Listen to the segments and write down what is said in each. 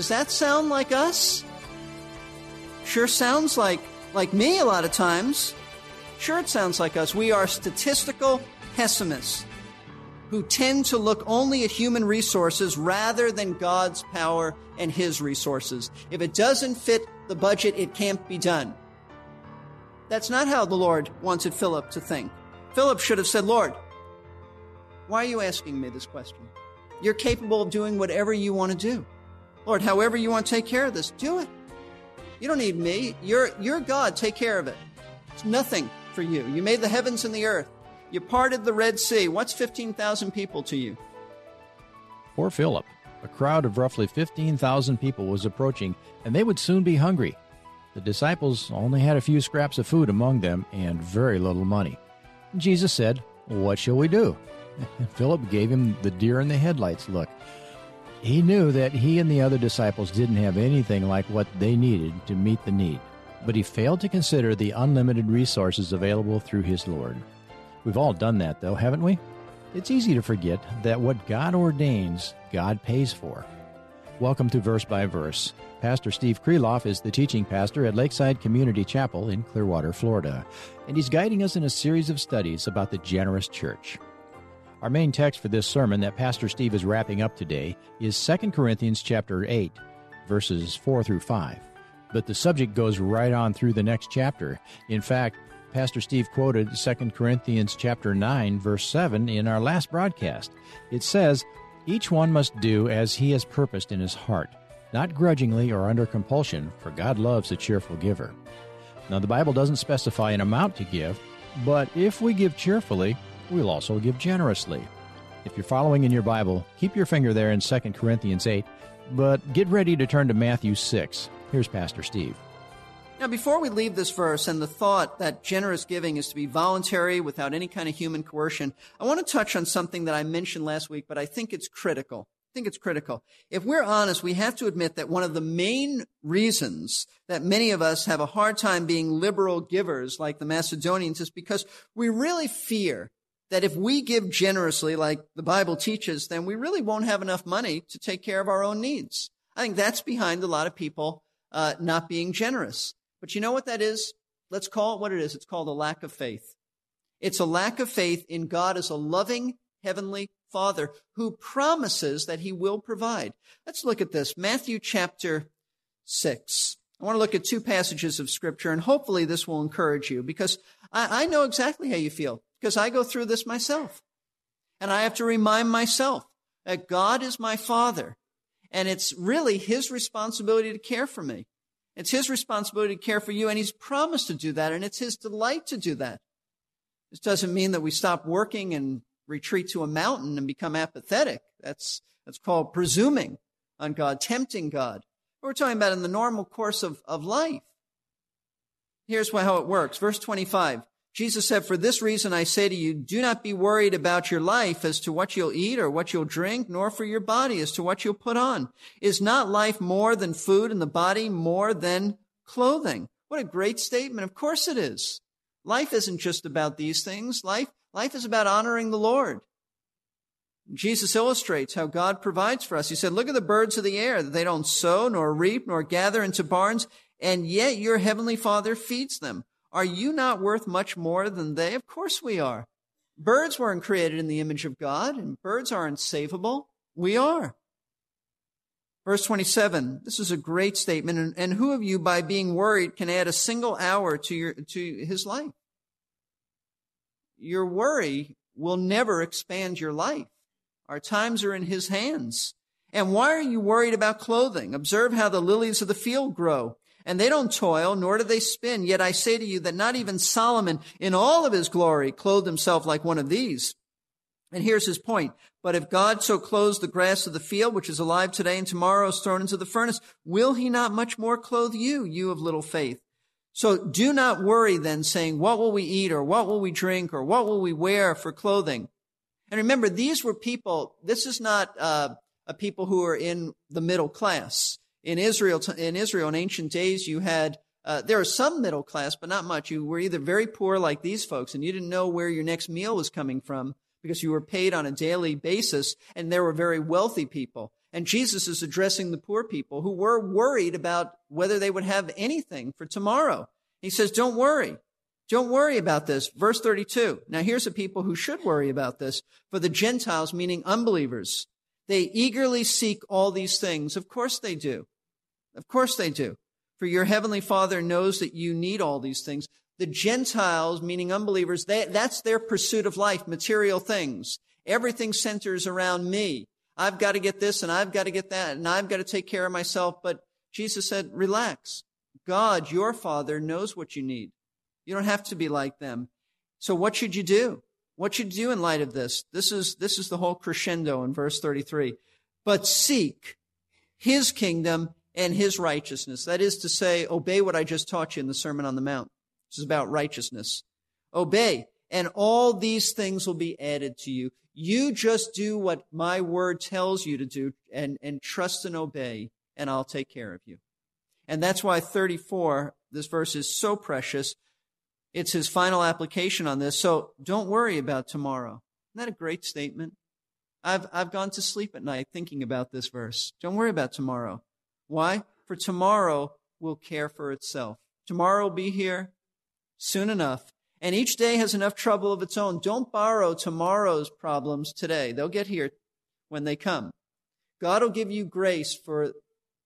Does that sound like us? Sure sounds like like me a lot of times. Sure it sounds like us. We are statistical pessimists who tend to look only at human resources rather than God's power and his resources. If it doesn't fit the budget, it can't be done. That's not how the Lord wanted Philip to think. Philip should have said, Lord, why are you asking me this question? You're capable of doing whatever you want to do. Lord, however you want to take care of this, do it. You don't need me. You're, you're God. Take care of it. It's nothing for you. You made the heavens and the earth. You parted the Red Sea. What's 15,000 people to you? Poor Philip. A crowd of roughly 15,000 people was approaching, and they would soon be hungry. The disciples only had a few scraps of food among them and very little money. Jesus said, What shall we do? Philip gave him the deer in the headlights look. He knew that he and the other disciples didn't have anything like what they needed to meet the need, but he failed to consider the unlimited resources available through his Lord. We've all done that, though, haven't we? It's easy to forget that what God ordains, God pays for. Welcome to Verse by Verse. Pastor Steve Kreloff is the teaching pastor at Lakeside Community Chapel in Clearwater, Florida, and he's guiding us in a series of studies about the generous church. Our main text for this sermon that Pastor Steve is wrapping up today is 2 Corinthians chapter 8, verses 4 through 5. But the subject goes right on through the next chapter. In fact, Pastor Steve quoted 2 Corinthians chapter 9 verse 7 in our last broadcast. It says, "Each one must do as he has purposed in his heart, not grudgingly or under compulsion, for God loves a cheerful giver." Now the Bible doesn't specify an amount to give, but if we give cheerfully, we'll also give generously. If you're following in your Bible, keep your finger there in 2 Corinthians 8, but get ready to turn to Matthew 6. Here's Pastor Steve. Now, before we leave this verse and the thought that generous giving is to be voluntary without any kind of human coercion, I want to touch on something that I mentioned last week, but I think it's critical. I think it's critical. If we're honest, we have to admit that one of the main reasons that many of us have a hard time being liberal givers like the Macedonians is because we really fear that if we give generously like the Bible teaches, then we really won't have enough money to take care of our own needs. I think that's behind a lot of people uh, not being generous. But you know what that is? Let's call it what it is. It's called a lack of faith. It's a lack of faith in God as a loving heavenly Father who promises that he will provide. Let's look at this. Matthew chapter 6. I want to look at two passages of scripture and hopefully this will encourage you because I, I know exactly how you feel because I go through this myself. And I have to remind myself that God is my Father and it's really his responsibility to care for me. It's his responsibility to care for you, and he's promised to do that, and it's his delight to do that. This doesn't mean that we stop working and retreat to a mountain and become apathetic. That's, that's called presuming on God, tempting God. We're talking about in the normal course of, of life. Here's how it works. Verse 25. Jesus said, For this reason I say to you, do not be worried about your life as to what you'll eat or what you'll drink, nor for your body as to what you'll put on. Is not life more than food and the body more than clothing? What a great statement. Of course it is. Life isn't just about these things. Life, life is about honoring the Lord. Jesus illustrates how God provides for us. He said, look at the birds of the air they don't sow nor reap nor gather into barns, and yet your heavenly Father feeds them. Are you not worth much more than they? Of course we are. Birds weren't created in the image of God, and birds aren't savable. We are. Verse 27, this is a great statement. And, and, who of you, by being worried, can add a single hour to, your, to his life? Your worry will never expand your life. Our times are in his hands. And why are you worried about clothing? Observe how the lilies of the field grow and they don't toil, nor do they spin. Yet I say to you that not even Solomon in all of his glory clothed himself like one of these. And here's his point. But if God so clothes the grass of the field, which is alive today and tomorrow is thrown into the furnace, will he not much more clothe you, you of little faith? So do not worry then saying, what will we eat or what will we drink or what will we wear for clothing? And remember, these were people, this is not uh, a people who are in the middle class in Israel, in Israel in ancient days, you had uh, there was some middle class, but not much. You were either very poor like these folks, and you didn't know where your next meal was coming from because you were paid on a daily basis, and there were very wealthy people. And Jesus is addressing the poor people who were worried about whether they would have anything for tomorrow. He says, don't worry. Don't worry about this. Verse 32. Now here's the people who should worry about this. For the Gentiles, meaning unbelievers, they eagerly seek all these things. Of course they do. Of course they do. For your heavenly Father knows that you need all these things. The Gentiles, meaning unbelievers, they, that's their pursuit of life, material things. Everything centers around me. I've got to get this and I've got to get that and I've got to take care of myself. But Jesus said, relax. God, your Father, knows what you need. You don't have to be like them. So what should you do? What should you do in light of this? This is, this is the whole crescendo in verse 33. But seek his kingdom and his righteousness. That is to say, obey what I just taught you in the Sermon on the Mount. This is about righteousness. Obey, and all these things will be added to you. You just do what my word tells you to do and, and trust and obey, and I'll take care of you. And that's why 34, this verse is so precious it's his final application on this. So don't worry about tomorrow. Isn't that a great statement? I've, I've gone to sleep at night thinking about this verse. Don't worry about tomorrow. Why? For tomorrow will care for itself. Tomorrow will be here soon enough. And each day has enough trouble of its own. Don't borrow tomorrow's problems today. They'll get here when they come. God will give you grace for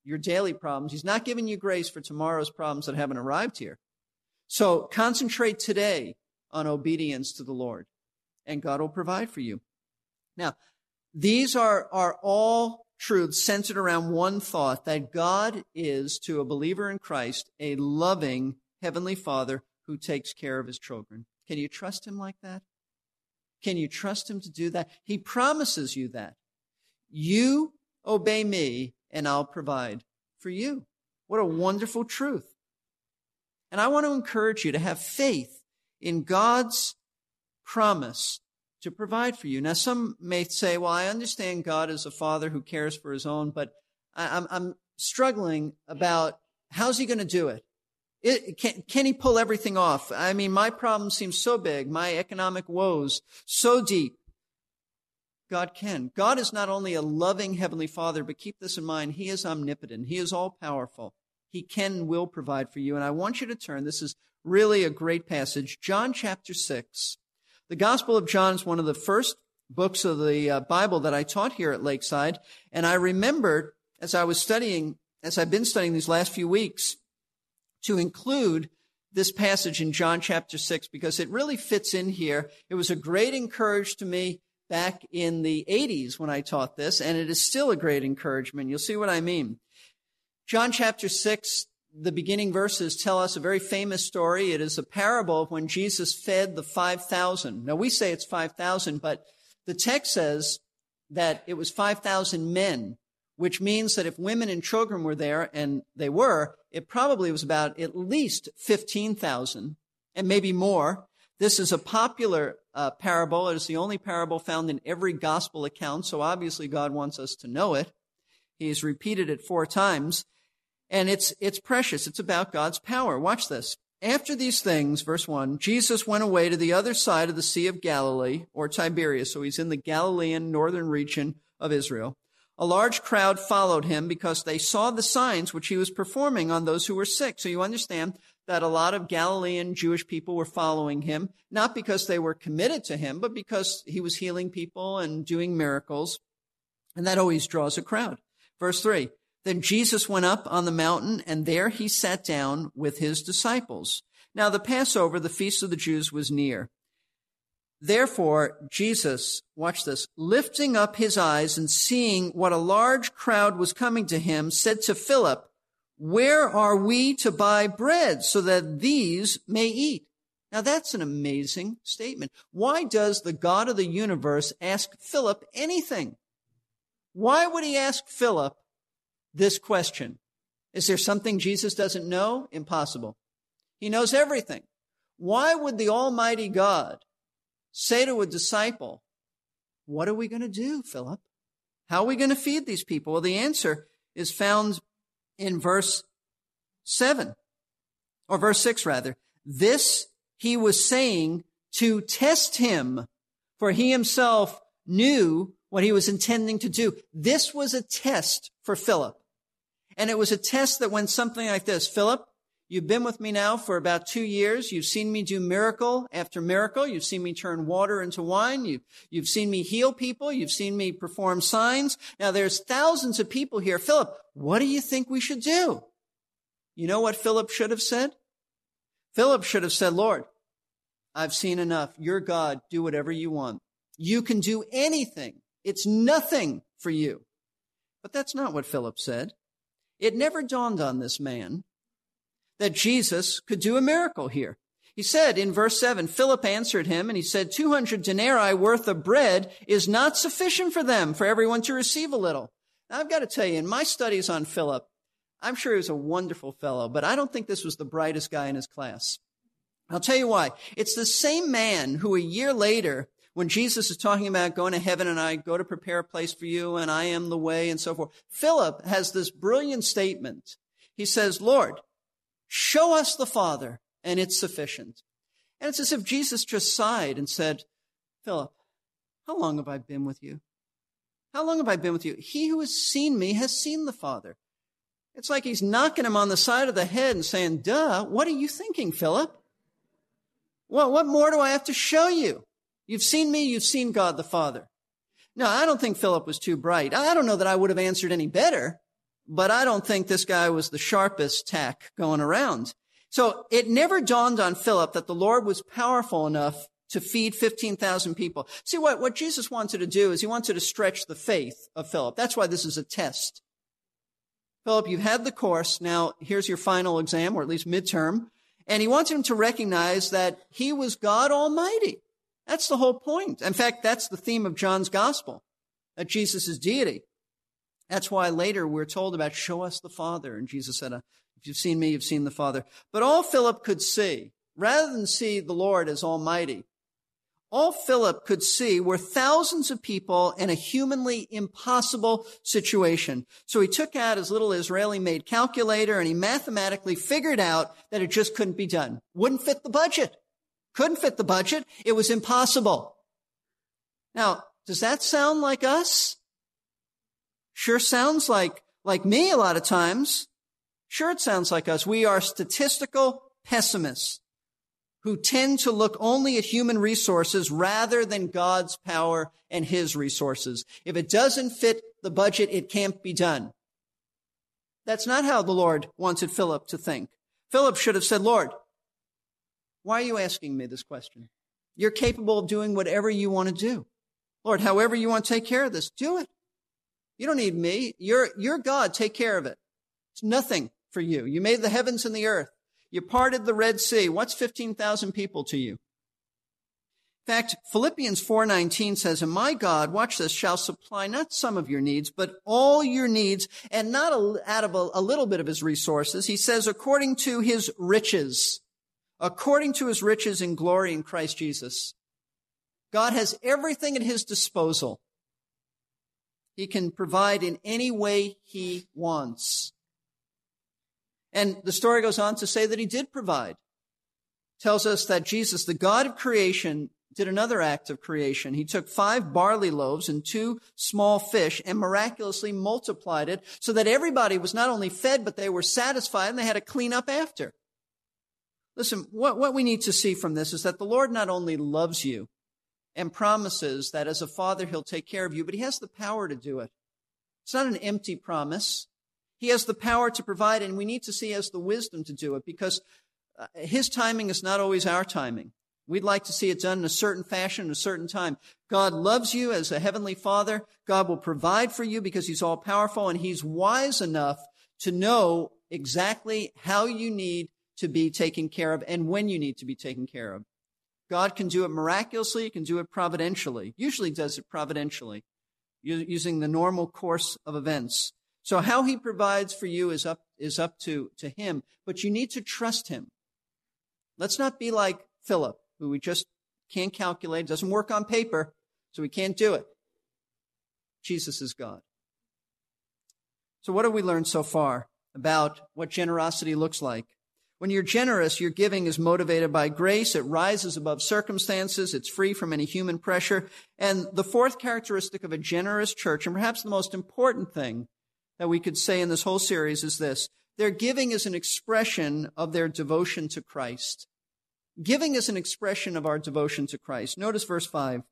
your daily problems. He's not giving you grace for tomorrow's problems that haven't arrived here. So concentrate today on obedience to the Lord, and God will provide for you. Now, these are, are all truths centered around one thought that God is, to a believer in Christ, a loving Heavenly Father who takes care of his children. Can you trust him like that? Can you trust him to do that? He promises you that. You obey me, and I'll provide for you. What a wonderful truth. And I want to encourage you to have faith in God's promise to provide for you. Now, some may say, well, I understand God is a father who cares for his own, but I'm, I'm struggling about how's he going to do it? it can, can he pull everything off? I mean, my problem seems so big, my economic woes so deep. God can. God is not only a loving heavenly father, but keep this in mind, he is omnipotent. He is all powerful. He can and will provide for you. And I want you to turn, this is really a great passage, John chapter 6. The Gospel of John is one of the first books of the uh, Bible that I taught here at Lakeside. And I remembered as I was studying, as I've been studying these last few weeks, to include this passage in John chapter 6 because it really fits in here. It was a great encouragement to me back in the 80s when I taught this, and it is still a great encouragement. You'll see what I mean. John chapter 6, the beginning verses tell us a very famous story. It is a parable of when Jesus fed the 5,000. Now we say it's 5,000, but the text says that it was 5,000 men, which means that if women and children were there, and they were, it probably was about at least 15,000 and maybe more. This is a popular uh, parable. It is the only parable found in every gospel account, so obviously God wants us to know it. He's repeated it four times. And it's, it's precious. It's about God's power. Watch this. After these things, verse 1, Jesus went away to the other side of the Sea of Galilee, or Tiberias. So he's in the Galilean northern region of Israel. A large crowd followed him because they saw the signs which he was performing on those who were sick. So you understand that a lot of Galilean Jewish people were following him, not because they were committed to him, but because he was healing people and doing miracles. And that always draws a crowd. Verse 3 then Jesus went up on the mountain, and there he sat down with his disciples. Now the Passover, the feast of the Jews, was near. Therefore, Jesus, watch this, lifting up his eyes and seeing what a large crowd was coming to him, said to Philip, Where are we to buy bread so that these may eat? Now that's an amazing statement. Why does the God of the universe ask Philip anything? Why would he ask Philip this question. Is there something Jesus doesn't know? Impossible. He knows everything. Why would the Almighty God say to a disciple, What are we going to do, Philip? How are we going to feed these people? Well, the answer is found in verse 7, or verse 6 rather. This he was saying to test him, for he himself knew what he was intending to do. This was a test for Philip. And it was a test that went something like this. Philip, You've been with me now for about two years. You've seen me do miracle after miracle. You've seen me turn water into wine. You've, you've seen me heal people. You've seen me perform signs. Now there's thousands of people here. Philip, what do you think we should do? You know what Philip should have said? Philip should have said, Lord, I've seen enough. You're God. Do whatever you want. You can do anything. It's nothing for you. But that's not what Philip said. It never dawned on this man that Jesus could do a miracle here. He said in verse 7, Philip answered him and he said, 200 denarii worth of bread is not sufficient for them, for everyone to receive a little. Now, I've got to tell you, in my studies on Philip, I'm sure he was a wonderful fellow, but I don't think this was the brightest guy in his class. I'll tell you why. It's the same man who a year later, when Jesus is talking about going to heaven and I go to prepare a place for you and I am the way and so forth, Philip has this brilliant statement. He says, Lord, Show us the Father, and it's sufficient. And it's as if Jesus just sighed and said, Philip, how long have I been with you? How long have I been with you? He who has seen me has seen the Father. It's like he's knocking him on the side of the head and saying, Duh, what are you thinking, Philip? Well, what more do I have to show you? You've seen me, you've seen God the Father. No, I don't think Philip was too bright. I don't know that I would have answered any better but I don't think this guy was the sharpest tack going around. So it never dawned on Philip that the Lord was powerful enough to feed 15,000 people. See, what, what Jesus wanted to do is he wanted to stretch the faith of Philip. That's why this is a test. Philip, you've had the course. Now here's your final exam, or at least midterm. And he wanted him to recognize that he was God Almighty. That's the whole point. In fact, that's the theme of John's gospel, that Jesus is deity. That's why later we're told about show us the Father. And Jesus said, uh, if you've seen me, you've seen the Father. But all Philip could see, rather than see the Lord as Almighty, all Philip could see were thousands of people in a humanly impossible situation. So he took out his little Israeli made calculator and he mathematically figured out that it just couldn't be done. Wouldn't fit the budget. Couldn't fit the budget. It was impossible. Now, does that sound like us? Sure sounds like, like me a lot of times. Sure, it sounds like us. We are statistical pessimists who tend to look only at human resources rather than God's power and his resources. If it doesn't fit the budget, it can't be done. That's not how the Lord wanted Philip to think. Philip should have said, Lord, why are you asking me this question? You're capable of doing whatever you want to do. Lord, however you want to take care of this, do it. You don't need me. You're, you're God. Take care of it. It's nothing for you. You made the heavens and the earth. You parted the Red Sea. What's 15,000 people to you? In fact, Philippians 4:19 says, "And my God, watch this, shall supply not some of your needs, but all your needs, and not out of a, a little bit of his resources." He says, "According to his riches, according to his riches and glory in Christ Jesus." God has everything at his disposal he can provide in any way he wants. And the story goes on to say that he did provide. Tells us that Jesus, the God of creation, did another act of creation. He took five barley loaves and two small fish and miraculously multiplied it so that everybody was not only fed, but they were satisfied and they had to clean up after. Listen, what, what we need to see from this is that the Lord not only loves you, and promises that as a father, he'll take care of you, but he has the power to do it. It's not an empty promise. He has the power to provide, and we need to see he has the wisdom to do it because uh, his timing is not always our timing. We'd like to see it done in a certain fashion, a certain time. God loves you as a heavenly father. God will provide for you because he's all powerful and he's wise enough to know exactly how you need to be taken care of and when you need to be taken care of. God can do it miraculously, He can do it providentially. Usually does it providentially, using the normal course of events. So how He provides for you is up, is up to, to Him, but you need to trust Him. Let's not be like Philip, who we just can't calculate, doesn't work on paper, so we can't do it. Jesus is God. So what have we learned so far about what generosity looks like? When you're generous, your giving is motivated by grace. It rises above circumstances. It's free from any human pressure. And the fourth characteristic of a generous church, and perhaps the most important thing that we could say in this whole series is this. Their giving is an expression of their devotion to Christ. Giving is an expression of our devotion to Christ. Notice verse 5.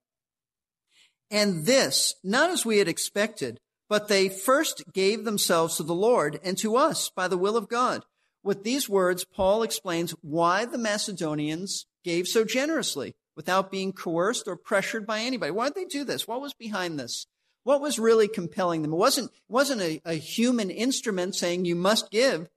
And this, not as we had expected, but they first gave themselves to the Lord and to us by the will of God. With these words, Paul explains why the Macedonians gave so generously without being coerced or pressured by anybody. Why did they do this? What was behind this? What was really compelling them? It wasn't, it wasn't a, a human instrument saying you must give.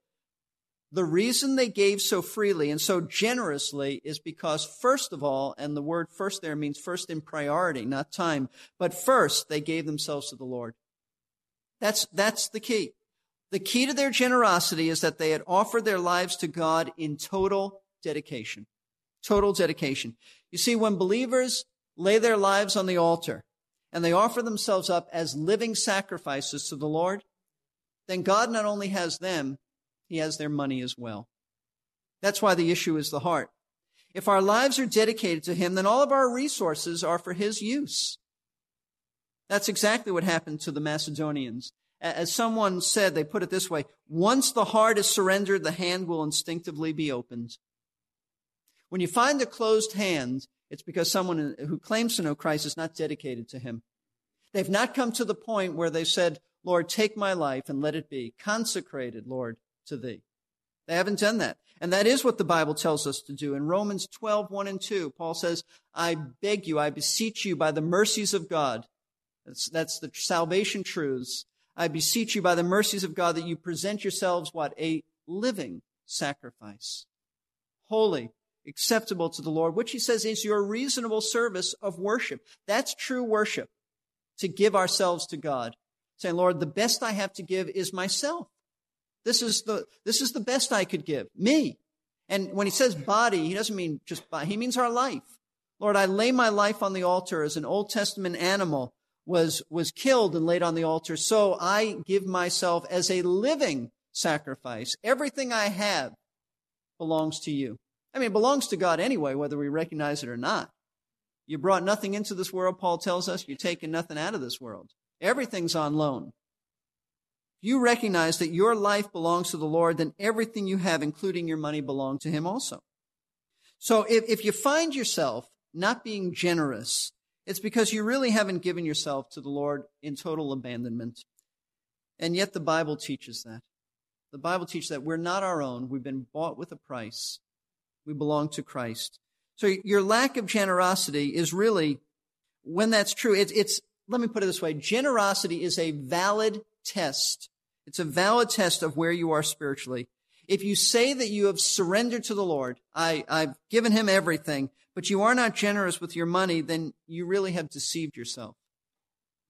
The reason they gave so freely and so generously is because, first of all, and the word first there means first in priority, not time, but first they gave themselves to the Lord. That's, that's the key. The key to their generosity is that they had offered their lives to God in total dedication. Total dedication. You see, when believers lay their lives on the altar and they offer themselves up as living sacrifices to the Lord, then God not only has them, He has their money as well. That's why the issue is the heart. If our lives are dedicated to Him, then all of our resources are for His use. That's exactly what happened to the Macedonians. As someone said, they put it this way once the heart is surrendered, the hand will instinctively be opened. When you find a closed hand, it's because someone who claims to know Christ is not dedicated to him. They've not come to the point where they said, Lord, take my life and let it be consecrated, Lord, to thee. They haven't done that. And that is what the Bible tells us to do. In Romans 12, 1 and 2, Paul says, I beg you, I beseech you by the mercies of God. That's, that's the salvation truths I beseech you by the mercies of God that you present yourselves what? A living sacrifice. Holy, acceptable to the Lord, which he says is your reasonable service of worship. That's true worship. To give ourselves to God. Saying, Lord, the best I have to give is myself. This is the, this is the best I could give. Me. And when he says body, he doesn't mean just body. He means our life. Lord, I lay my life on the altar as an Old Testament animal was, was killed and laid on the altar. So I give myself as a living sacrifice. Everything I have belongs to you. I mean, it belongs to God anyway, whether we recognize it or not. You brought nothing into this world, Paul tells us. You're taking nothing out of this world. Everything's on loan. If you recognize that your life belongs to the Lord, then everything you have, including your money, belong to Him also. So if, if you find yourself not being generous it's because you really haven't given yourself to the Lord in total abandonment. And yet the Bible teaches that. The Bible teaches that we're not our own. We've been bought with a price. We belong to Christ. So your lack of generosity is really, when that's true, it's, it's, let me put it this way. Generosity is a valid test. It's a valid test of where you are spiritually. If you say that you have surrendered to the Lord, I, I've given him everything, but you are not generous with your money, then you really have deceived yourself.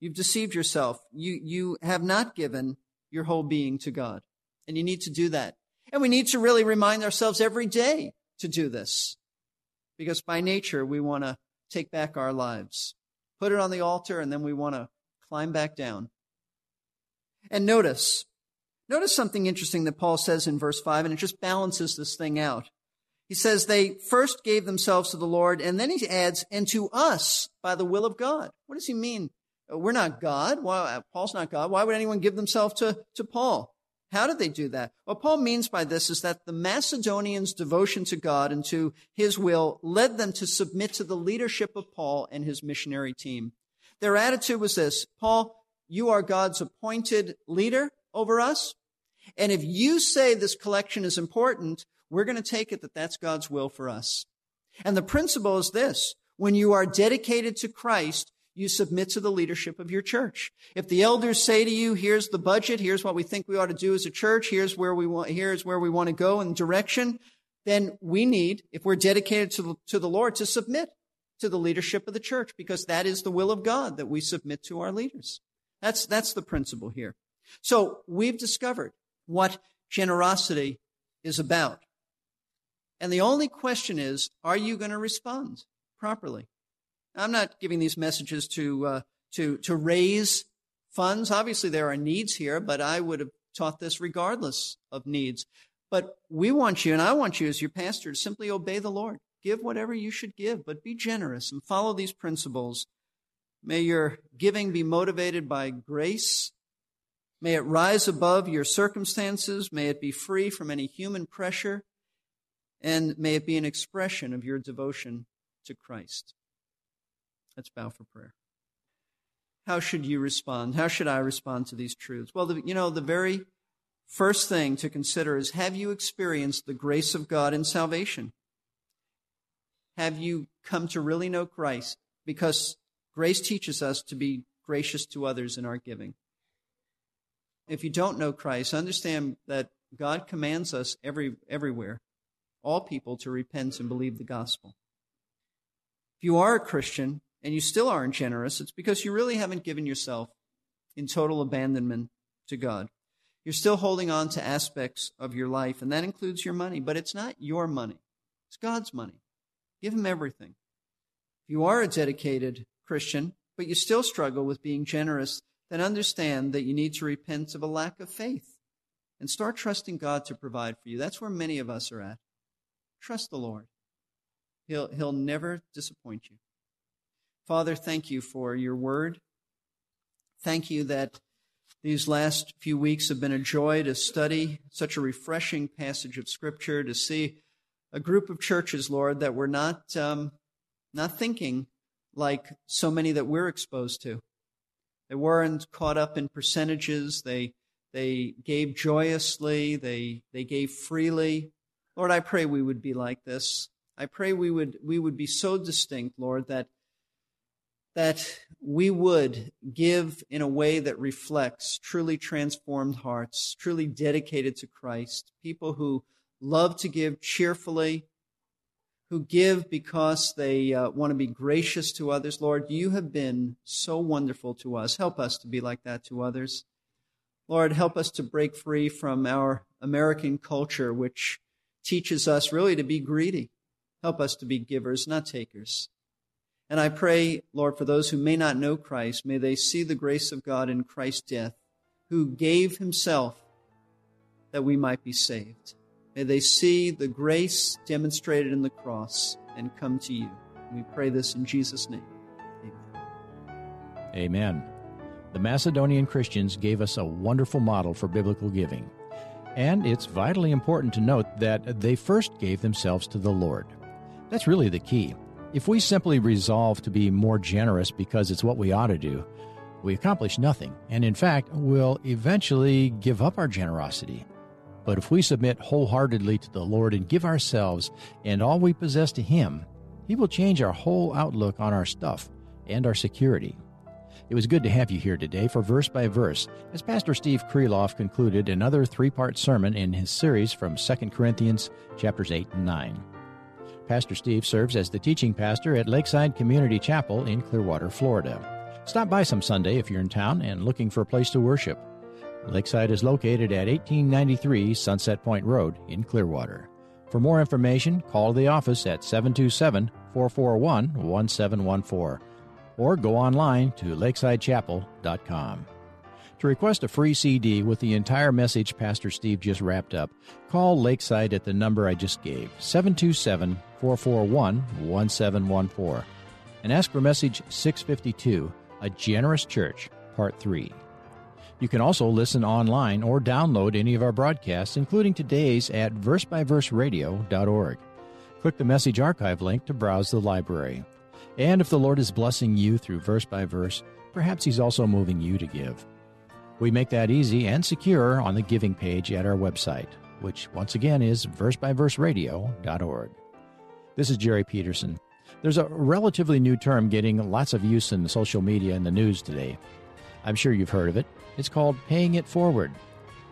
You've deceived yourself. You, you have not given your whole being to God. And you need to do that. And we need to really remind ourselves every day to do this. Because by nature, we want to take back our lives, put it on the altar, and then we want to climb back down. And notice, notice something interesting that Paul says in verse 5, and it just balances this thing out. He says they first gave themselves to the Lord, and then he adds, and to us by the will of God. What does he mean? Uh, we're not God. Why, uh, Paul's not God. Why would anyone give themselves to, to Paul? How did they do that? What Paul means by this is that the Macedonians' devotion to God and to his will led them to submit to the leadership of Paul and his missionary team. Their attitude was this Paul, you are God's appointed leader over us. And if you say this collection is important, we're going to take it that that's God's will for us. And the principle is this. When you are dedicated to Christ, you submit to the leadership of your church. If the elders say to you, here's the budget, here's what we think we ought to do as a church, here's where we want, here's where we want to go in direction, then we need, if we're dedicated to the, to the Lord, to submit to the leadership of the church because that is the will of God that we submit to our leaders. That's, that's the principle here. So we've discovered what generosity is about. And the only question is, are you going to respond properly? I'm not giving these messages to, uh, to, to raise funds. Obviously, there are needs here, but I would have taught this regardless of needs. But we want you, and I want you as your pastor, to simply obey the Lord. Give whatever you should give, but be generous and follow these principles. May your giving be motivated by grace. May it rise above your circumstances. May it be free from any human pressure. And may it be an expression of your devotion to Christ. Let's bow for prayer. How should you respond? How should I respond to these truths? Well, the, you know, the very first thing to consider is have you experienced the grace of God in salvation? Have you come to really know Christ? Because grace teaches us to be gracious to others in our giving. If you don't know Christ, understand that God commands us every, everywhere, all people, to repent and believe the gospel. If you are a Christian and you still aren't generous, it's because you really haven't given yourself in total abandonment to God. You're still holding on to aspects of your life, and that includes your money, but it's not your money, it's God's money. Give Him everything. If you are a dedicated Christian, but you still struggle with being generous, then understand that you need to repent of a lack of faith and start trusting God to provide for you. That's where many of us are at. Trust the Lord. He'll, he'll never disappoint you. Father, thank you for your word. Thank you that these last few weeks have been a joy to study such a refreshing passage of Scripture, to see a group of churches, Lord, that were not, um, not thinking like so many that we're exposed to. They weren't caught up in percentages. They, they gave joyously. They, they gave freely. Lord, I pray we would be like this. I pray we would, we would be so distinct, Lord, that, that we would give in a way that reflects truly transformed hearts, truly dedicated to Christ, people who love to give cheerfully, who give because they uh, want to be gracious to others. Lord, you have been so wonderful to us. Help us to be like that to others. Lord, help us to break free from our American culture, which teaches us really to be greedy. Help us to be givers, not takers. And I pray, Lord, for those who may not know Christ, may they see the grace of God in Christ's death, who gave himself that we might be saved. May they see the grace demonstrated in the cross and come to you. We pray this in Jesus' name. Amen. Amen. The Macedonian Christians gave us a wonderful model for biblical giving. And it's vitally important to note that they first gave themselves to the Lord. That's really the key. If we simply resolve to be more generous because it's what we ought to do, we accomplish nothing, and in fact, will eventually give up our generosity. But if we submit wholeheartedly to the Lord and give ourselves and all we possess to Him, He will change our whole outlook on our stuff and our security. It was good to have you here today for Verse by Verse, as Pastor Steve Kreloff concluded another three part sermon in his series from 2 Corinthians chapters 8 and 9. Pastor Steve serves as the teaching pastor at Lakeside Community Chapel in Clearwater, Florida. Stop by some Sunday if you're in town and looking for a place to worship. Lakeside is located at 1893 Sunset Point Road in Clearwater. For more information, call the office at 727 441 1714 or go online to lakesidechapel.com. To request a free CD with the entire message Pastor Steve just wrapped up, call Lakeside at the number I just gave, 727 441 1714, and ask for message 652 A Generous Church, Part 3. You can also listen online or download any of our broadcasts, including today's at versebyverseradio.org. Click the message archive link to browse the library. And if the Lord is blessing you through verse by verse, perhaps He's also moving you to give. We make that easy and secure on the giving page at our website, which once again is versebyverseradio.org. This is Jerry Peterson. There's a relatively new term getting lots of use in social media and the news today. I'm sure you've heard of it. It's called Paying It Forward.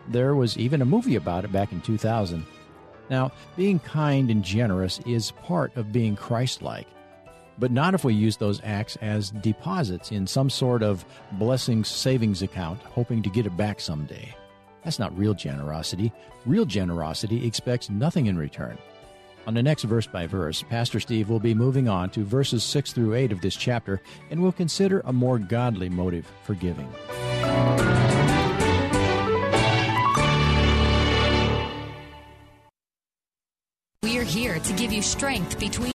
There was even a movie about it back in 2000. Now, being kind and generous is part of being Christ like, but not if we use those acts as deposits in some sort of blessings savings account, hoping to get it back someday. That's not real generosity. Real generosity expects nothing in return. On the next verse by verse, Pastor Steve will be moving on to verses 6 through 8 of this chapter and will consider a more godly motive for giving. We're here to give you strength between